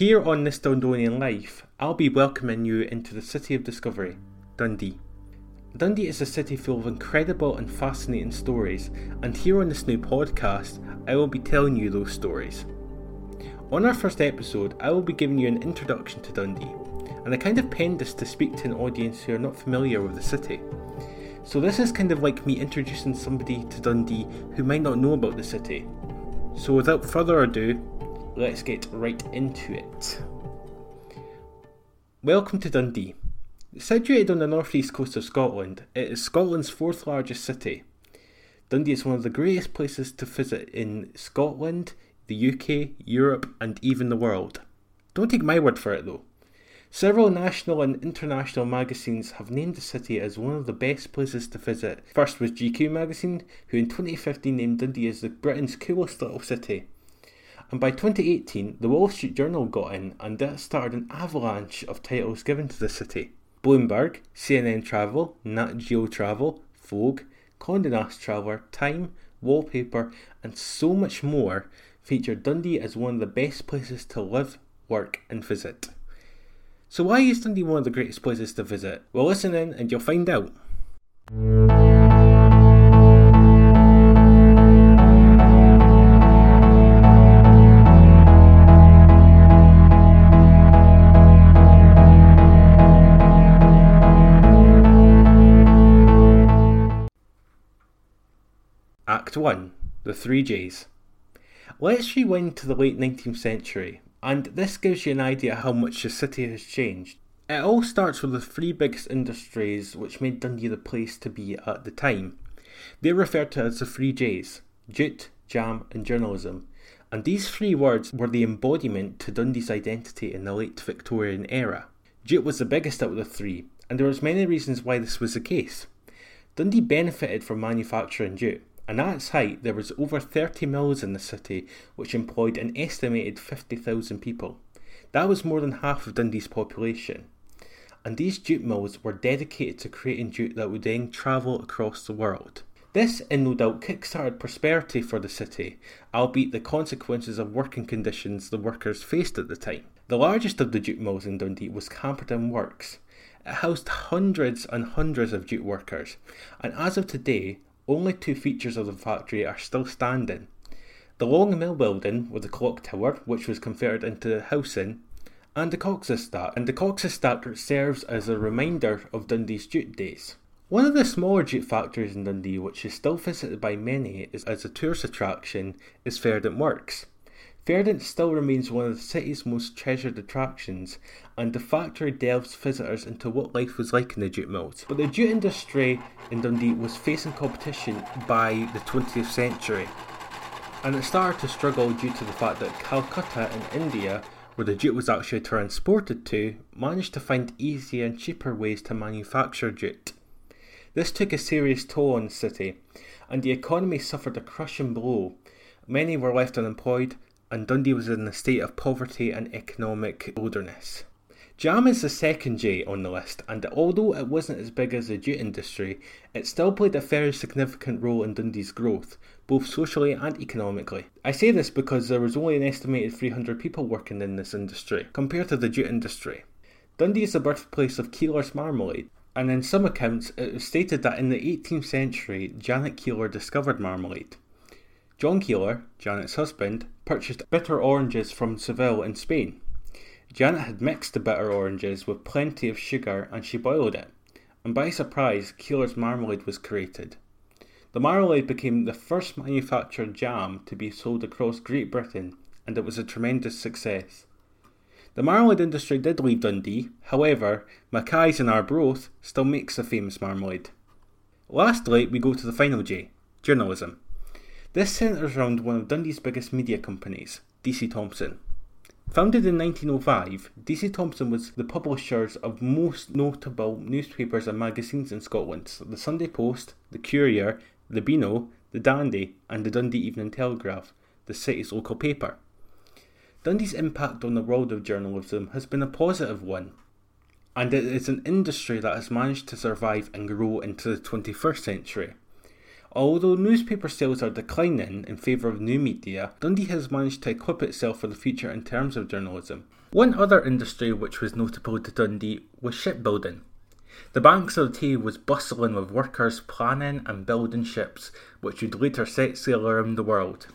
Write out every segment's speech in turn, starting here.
Here on This Dundonian Life, I'll be welcoming you into the city of discovery, Dundee. Dundee is a city full of incredible and fascinating stories, and here on this new podcast, I will be telling you those stories. On our first episode, I will be giving you an introduction to Dundee, and I kind of penned this to speak to an audience who are not familiar with the city. So, this is kind of like me introducing somebody to Dundee who might not know about the city. So, without further ado, let's get right into it. Welcome to Dundee. Situated on the northeast coast of Scotland, it is Scotland's fourth largest city. Dundee is one of the greatest places to visit in Scotland, the UK, Europe, and even the world. Don't take my word for it though. Several national and international magazines have named the city as one of the best places to visit. First was GQ magazine, who in 2015 named Dundee as the Britain's coolest little city. And by 2018, the Wall Street Journal got in, and that started an avalanche of titles given to the city. Bloomberg, CNN Travel, Nat Geo Travel, Vogue, Condé Nast Traveller, Time, Wallpaper, and so much more featured Dundee as one of the best places to live, work, and visit. So, why is Dundee one of the greatest places to visit? Well, listen in and you'll find out. Act 1 The Three J's. Let's rewind to the late 19th century, and this gives you an idea how much the city has changed. It all starts with the three biggest industries which made Dundee the place to be at the time. They're referred to as the three J's jute, jam, and journalism. And these three words were the embodiment to Dundee's identity in the late Victorian era. Jute was the biggest out of the three, and there was many reasons why this was the case. Dundee benefited from manufacturing jute and at its height there was over 30 mills in the city which employed an estimated 50,000 people. That was more than half of Dundee's population. And these jute mills were dedicated to creating jute that would then travel across the world. This, in no doubt, kick-started prosperity for the city, albeit the consequences of working conditions the workers faced at the time. The largest of the jute mills in Dundee was Camperdown Works. It housed hundreds and hundreds of jute workers, and as of today, only two features of the factory are still standing. The long mill building with the clock tower, which was converted into housing, and the Cox's stack, and the Cox's stack serves as a reminder of Dundee's jute days. One of the smaller jute factories in Dundee, which is still visited by many as a tourist attraction, is Verdant Works. Verdant still remains one of the city's most treasured attractions, and the factory delves visitors into what life was like in the jute mills. But the jute industry in Dundee was facing competition by the 20th century, and it started to struggle due to the fact that Calcutta in India, where the jute was actually transported to, managed to find easier and cheaper ways to manufacture jute. This took a serious toll on the city, and the economy suffered a crushing blow. Many were left unemployed, and Dundee was in a state of poverty and economic wilderness. Jam is the second J on the list, and although it wasn't as big as the jute industry, it still played a very significant role in Dundee's growth, both socially and economically. I say this because there was only an estimated 300 people working in this industry, compared to the jute industry. Dundee is the birthplace of Keiller's marmalade, and in some accounts it was stated that in the 18th century Janet Keeler discovered marmalade. John Keiller, Janet's husband, purchased bitter oranges from Seville in Spain. Janet had mixed the bitter oranges with plenty of sugar and she boiled it, and by surprise, Keiller's marmalade was created. The marmalade became the first manufactured jam to be sold across Great Britain, and it was a tremendous success. The marmalade industry did leave Dundee, however, Mackay's in Arbroath still makes the famous marmalade. Lastly, we go to the final J journalism. This centres around one of Dundee's biggest media companies, DC Thomson. Founded in 1905, DC Thomson was the publishers of most notable newspapers and magazines in Scotland the Sunday Post, the Courier, the Beano, the Dandy, and the Dundee Evening Telegraph, the city's local paper. Dundee's impact on the world of journalism has been a positive one, and it is an industry that has managed to survive and grow into the 21st century. Although newspaper sales are declining in favour of new media, Dundee has managed to equip itself for the future in terms of journalism. One other industry which was notable to Dundee was shipbuilding. The banks of the Tay was bustling with workers planning and building ships, which would later set sail around the world.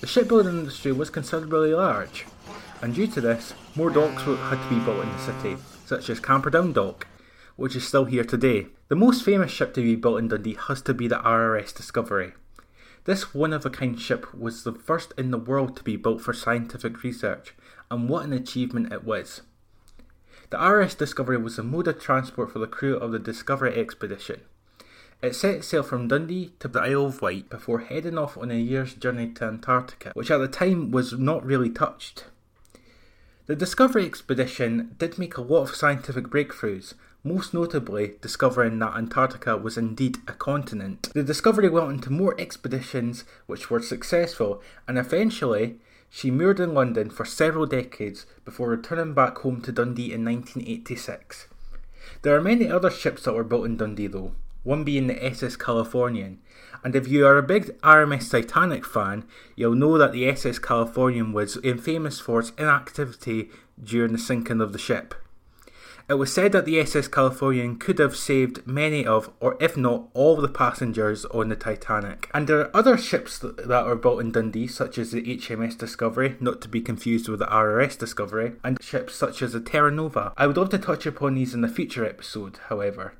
The shipbuilding industry was considerably large, and due to this, more docks had to be built in the city, such as Camperdown Dock, which is still here today. The most famous ship to be built in Dundee has to be the RRS Discovery. This one of a kind ship was the first in the world to be built for scientific research, and what an achievement it was. The RRS Discovery was the mode of transport for the crew of the Discovery expedition. It set sail from Dundee to the Isle of Wight before heading off on a year's journey to Antarctica, which at the time was not really touched. The Discovery expedition did make a lot of scientific breakthroughs, most notably discovering that Antarctica was indeed a continent. The Discovery went into more expeditions which were successful, and eventually she moored in London for several decades before returning back home to Dundee in 1986. There are many other ships that were built in Dundee though, one being the SS Californian. And if you are a big RMS Titanic fan, you'll know that the SS Californian was infamous for its inactivity during the sinking of the ship. It was said that the SS Californian could have saved many of, or if not all, the passengers on the Titanic. And there are other ships that are built in Dundee, such as the HMS Discovery, not to be confused with the RRS Discovery, and ships such as the Terra Nova. I would love to touch upon these in a future episode, however.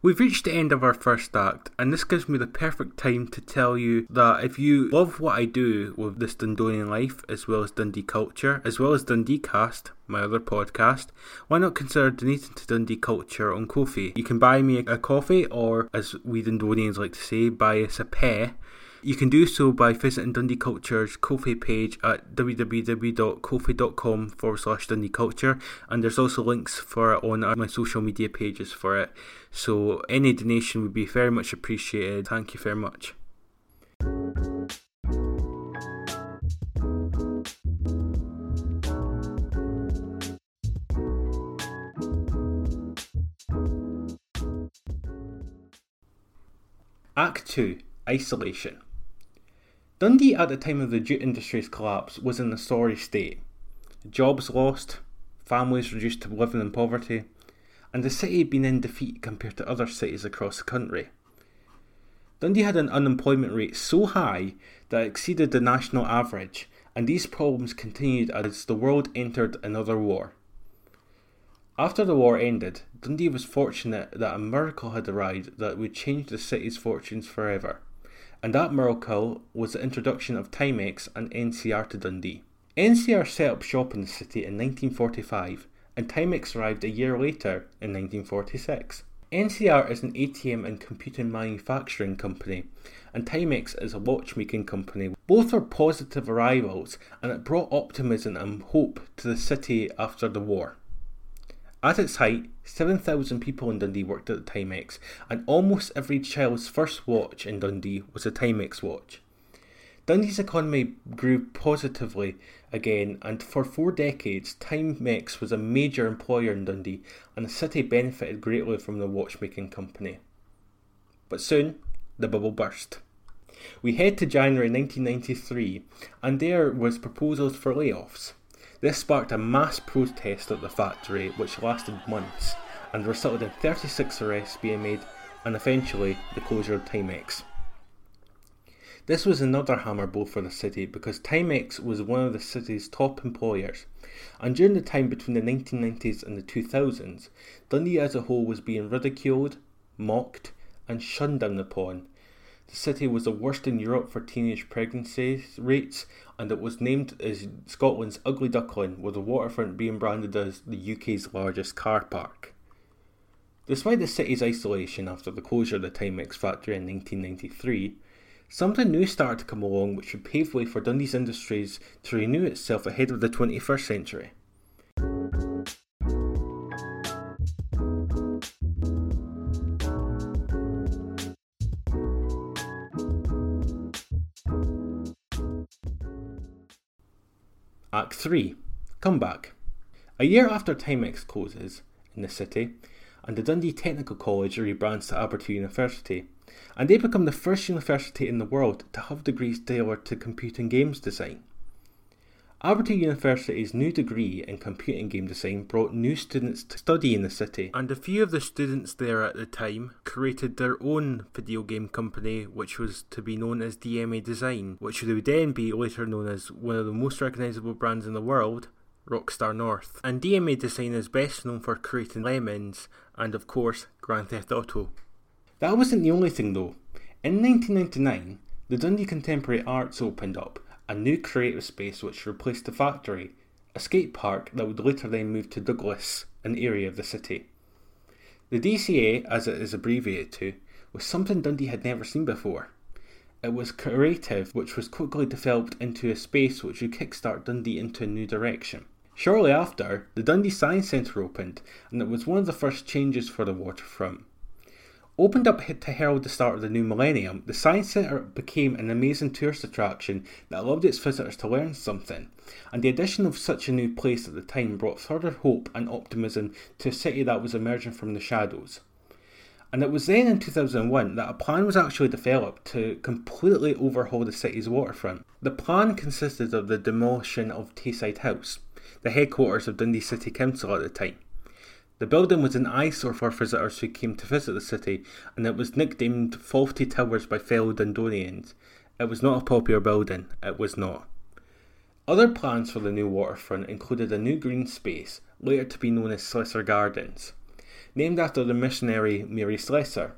We've reached the end of our first act, and this gives me the perfect time to tell you that if you love what I do with this Dundonian life, as well as Dundee culture, as well as Dundee Cast, my other podcast, why not consider donating to Dundee Culture on Ko-fi? You can buy me a coffee, or as we Dundonians like to say, buy us a pair you can do so by visiting Dundee Culture's Ko-fi page at www.kofi.com forward slash Dundee Culture, and there's also links for it on my social media pages for it. So any donation would be very much appreciated. Thank you very much. Act 2 Isolation Dundee at the time of the jute industry's collapse was in a sorry state. Jobs lost, families reduced to living in poverty, and the city had been in defeat compared to other cities across the country. Dundee had an unemployment rate so high that it exceeded the national average, and these problems continued as the world entered another war. After the war ended, Dundee was fortunate that a miracle had arrived that would change the city's fortunes forever and that miracle was the introduction of Timex and NCR to Dundee. NCR set up shop in the city in 1945, and Timex arrived a year later in 1946. NCR is an ATM and computing manufacturing company, and Timex is a watchmaking company. Both are positive arrivals, and it brought optimism and hope to the city after the war. At its height, 7,000 people in Dundee worked at the Timex, and almost every child's first watch in Dundee was a Timex watch. Dundee's economy grew positively again, and for four decades, Timex was a major employer in Dundee, and the city benefited greatly from the watchmaking company. But soon, the bubble burst. We head to January 1993, and there was proposals for layoffs. This sparked a mass protest at the factory which lasted months and resulted in 36 arrests being made and eventually the closure of Timex. This was another hammer blow for the city because Timex was one of the city's top employers, and during the time between the 1990s and the 2000s, Dundee as a whole was being ridiculed, mocked, and shunned down upon the city was the worst in Europe for teenage pregnancy rates, and it was named as Scotland's ugly duckling, with the waterfront being branded as the UK's largest car park. Despite the city's isolation after the closure of the Timex factory in 1993, something new started to come along which would pave the way for Dundee's industries to renew itself ahead of the 21st century. Act 3 Comeback. A year after Timex closes in the city, and the Dundee Technical College rebrands to Abertay University, and they become the first university in the world to have degrees tailored to computing games design. Abertay University's new degree in computing game design brought new students to study in the city, and a few of the students there at the time created their own video game company, which was to be known as DMA Design, which would then be later known as one of the most recognisable brands in the world, Rockstar North. And DMA Design is best known for creating Lemmings and, of course, Grand Theft Auto. That wasn't the only thing though. In 1999, the Dundee Contemporary Arts opened up a new creative space which replaced the factory, a skate park that would later then move to Douglas, an area of the city. The DCA, as it is abbreviated to, was something Dundee had never seen before. It was creative, which was quickly developed into a space which would kickstart Dundee into a new direction. Shortly after, the Dundee Science Centre opened, and it was one of the first changes for the waterfront. Opened up to herald the start of the new millennium, the Science Centre became an amazing tourist attraction that allowed its visitors to learn something, and the addition of such a new place at the time brought further hope and optimism to a city that was emerging from the shadows. And it was then in 2001 that a plan was actually developed to completely overhaul the city's waterfront. The plan consisted of the demolition of Tayside House, the headquarters of Dundee City Council at the time. The building was an eyesore for visitors who came to visit the city, and it was nicknamed Faulty Towers by fellow Dundonians. It was not a popular building, it was not. Other plans for the new waterfront included a new green space, later to be known as Slessor Gardens, named after the missionary Mary Slessor.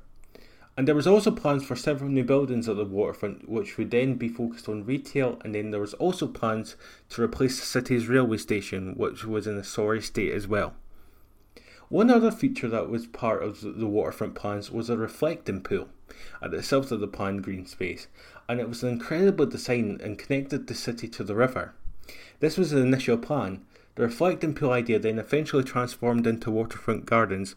And there was also plans for several new buildings at the waterfront, which would then be focused on retail. And then there was also plans to replace the city's railway station, which was in a sorry state as well. One other feature that was part of the waterfront plans was a reflecting pool at the south of the planned green space, and it was an incredible design and connected the city to the river. This was the initial plan. The reflecting pool idea then eventually transformed into waterfront gardens.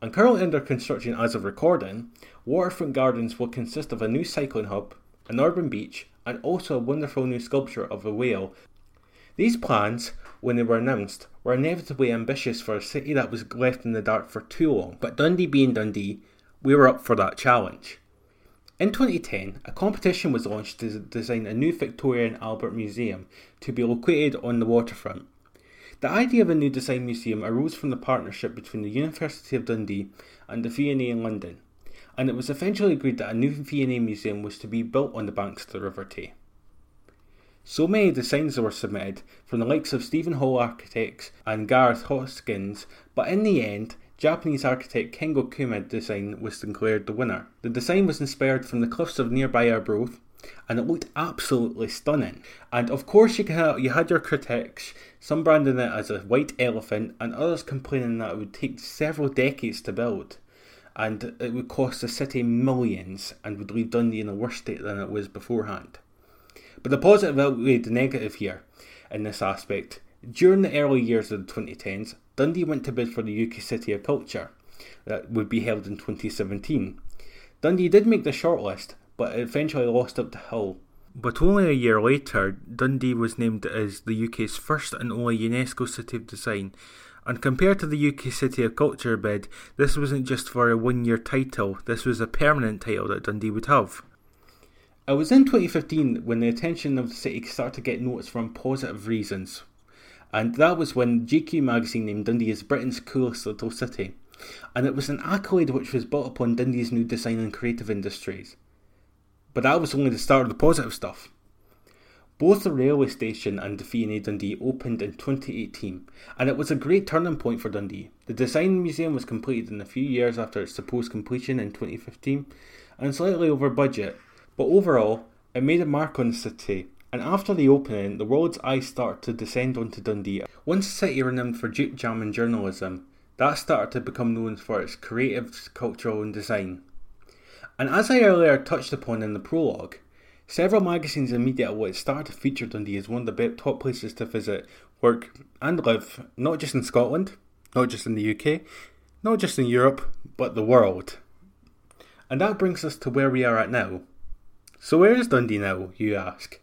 And currently under construction as of recording, waterfront gardens will consist of a new cycling hub, an urban beach, and also a wonderful new sculpture of a whale. These plans when they were announced, were inevitably ambitious for a city that was left in the dark for too long. But Dundee being Dundee, we were up for that challenge. In 2010, a competition was launched to design a new Victoria and Albert Museum to be located on the waterfront. The idea of a new design museum arose from the partnership between the University of Dundee and the V&A in London, and it was eventually agreed that a new V&A museum was to be built on the banks of the River Tay. So many designs were submitted from the likes of Steven Holl Architects and Gareth Hoskins, but in the end, Japanese architect Kengo Kuma design was declared the winner. The design was inspired from the cliffs of nearby Arbroath, and it looked absolutely stunning. And of course, you, you had your critics, some branding it as a white elephant, and others complaining that it would take several decades to build, and it would cost the city millions and would leave Dundee in a worse state than it was beforehand. But the positive outweighed the negative here in this aspect. During the early years of the 2010s, Dundee went to bid for the UK City of Culture that would be held in 2017. Dundee did make the shortlist, but eventually lost out to Hull. But only a year later, Dundee was named as the UK's first and only UNESCO City of Design. And compared to the UK City of Culture bid, this wasn't just for a one year title, this was a permanent title that Dundee would have. It was in 2015 when the attention of the city started to get noticed from positive reasons. And that was when GQ magazine named Dundee as Britain's coolest little city. And it was an accolade which was built upon Dundee's new design and creative industries. But that was only the start of the positive stuff. Both the railway station and the V&A Dundee opened in 2018, and it was a great turning point for Dundee. The design museum was completed in a few years after its supposed completion in 2015, and slightly over budget, but overall, it made a mark on the city, and after the opening, the world's eyes started to descend onto Dundee. Once a city renowned for jute jam and journalism, that started to become known for its creative, cultural, and design. And as I earlier touched upon in the prologue, several magazines and media outlets started to feature Dundee as one of the top places to visit, work, and live, not just in Scotland, not just in the UK, not just in Europe, but the world. And that brings us to where we are at now. So where is Dundee now, you ask?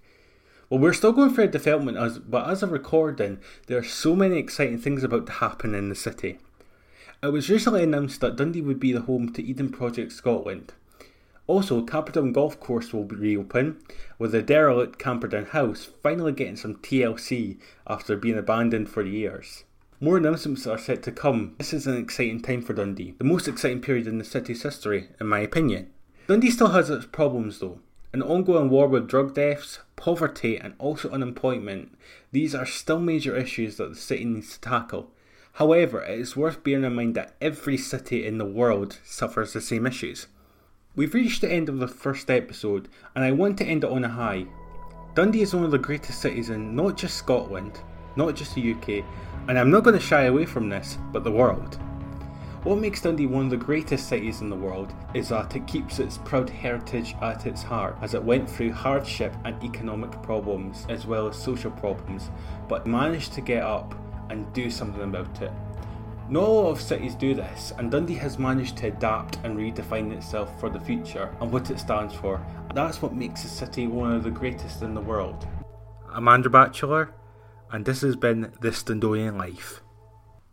Well, we're still going through a development, as, but as of recording, there are so many exciting things about to happen in the city. It was recently announced that Dundee would be the home to Eden Project Scotland, Also, Camperdown Golf Course will reopen, with the derelict Camperdown House finally getting some TLC after being abandoned for years. More announcements are set to come. This is an exciting time for Dundee, the most exciting period in the city's history, in my opinion. Dundee still has its problems though. An ongoing war with drug deaths, poverty, and also unemployment. These are still major issues that the city needs to tackle. However, it is worth bearing in mind that every city in the world suffers the same issues. We've reached the end of the first episode, and I want to end it on a high. Dundee is one of the greatest cities in not just Scotland, not just the UK, and I'm not going to shy away from this, but the world. What makes Dundee one of the greatest cities in the world is that it keeps its proud heritage at its heart as it went through hardship and economic problems as well as social problems, but managed to get up and do something about it. Not a lot of cities do this, and Dundee has managed to adapt and redefine itself for the future and what it stands for. That's what makes the city one of the greatest in the world. I'm Andrew Batchelor, and this has been This Dundonian Life.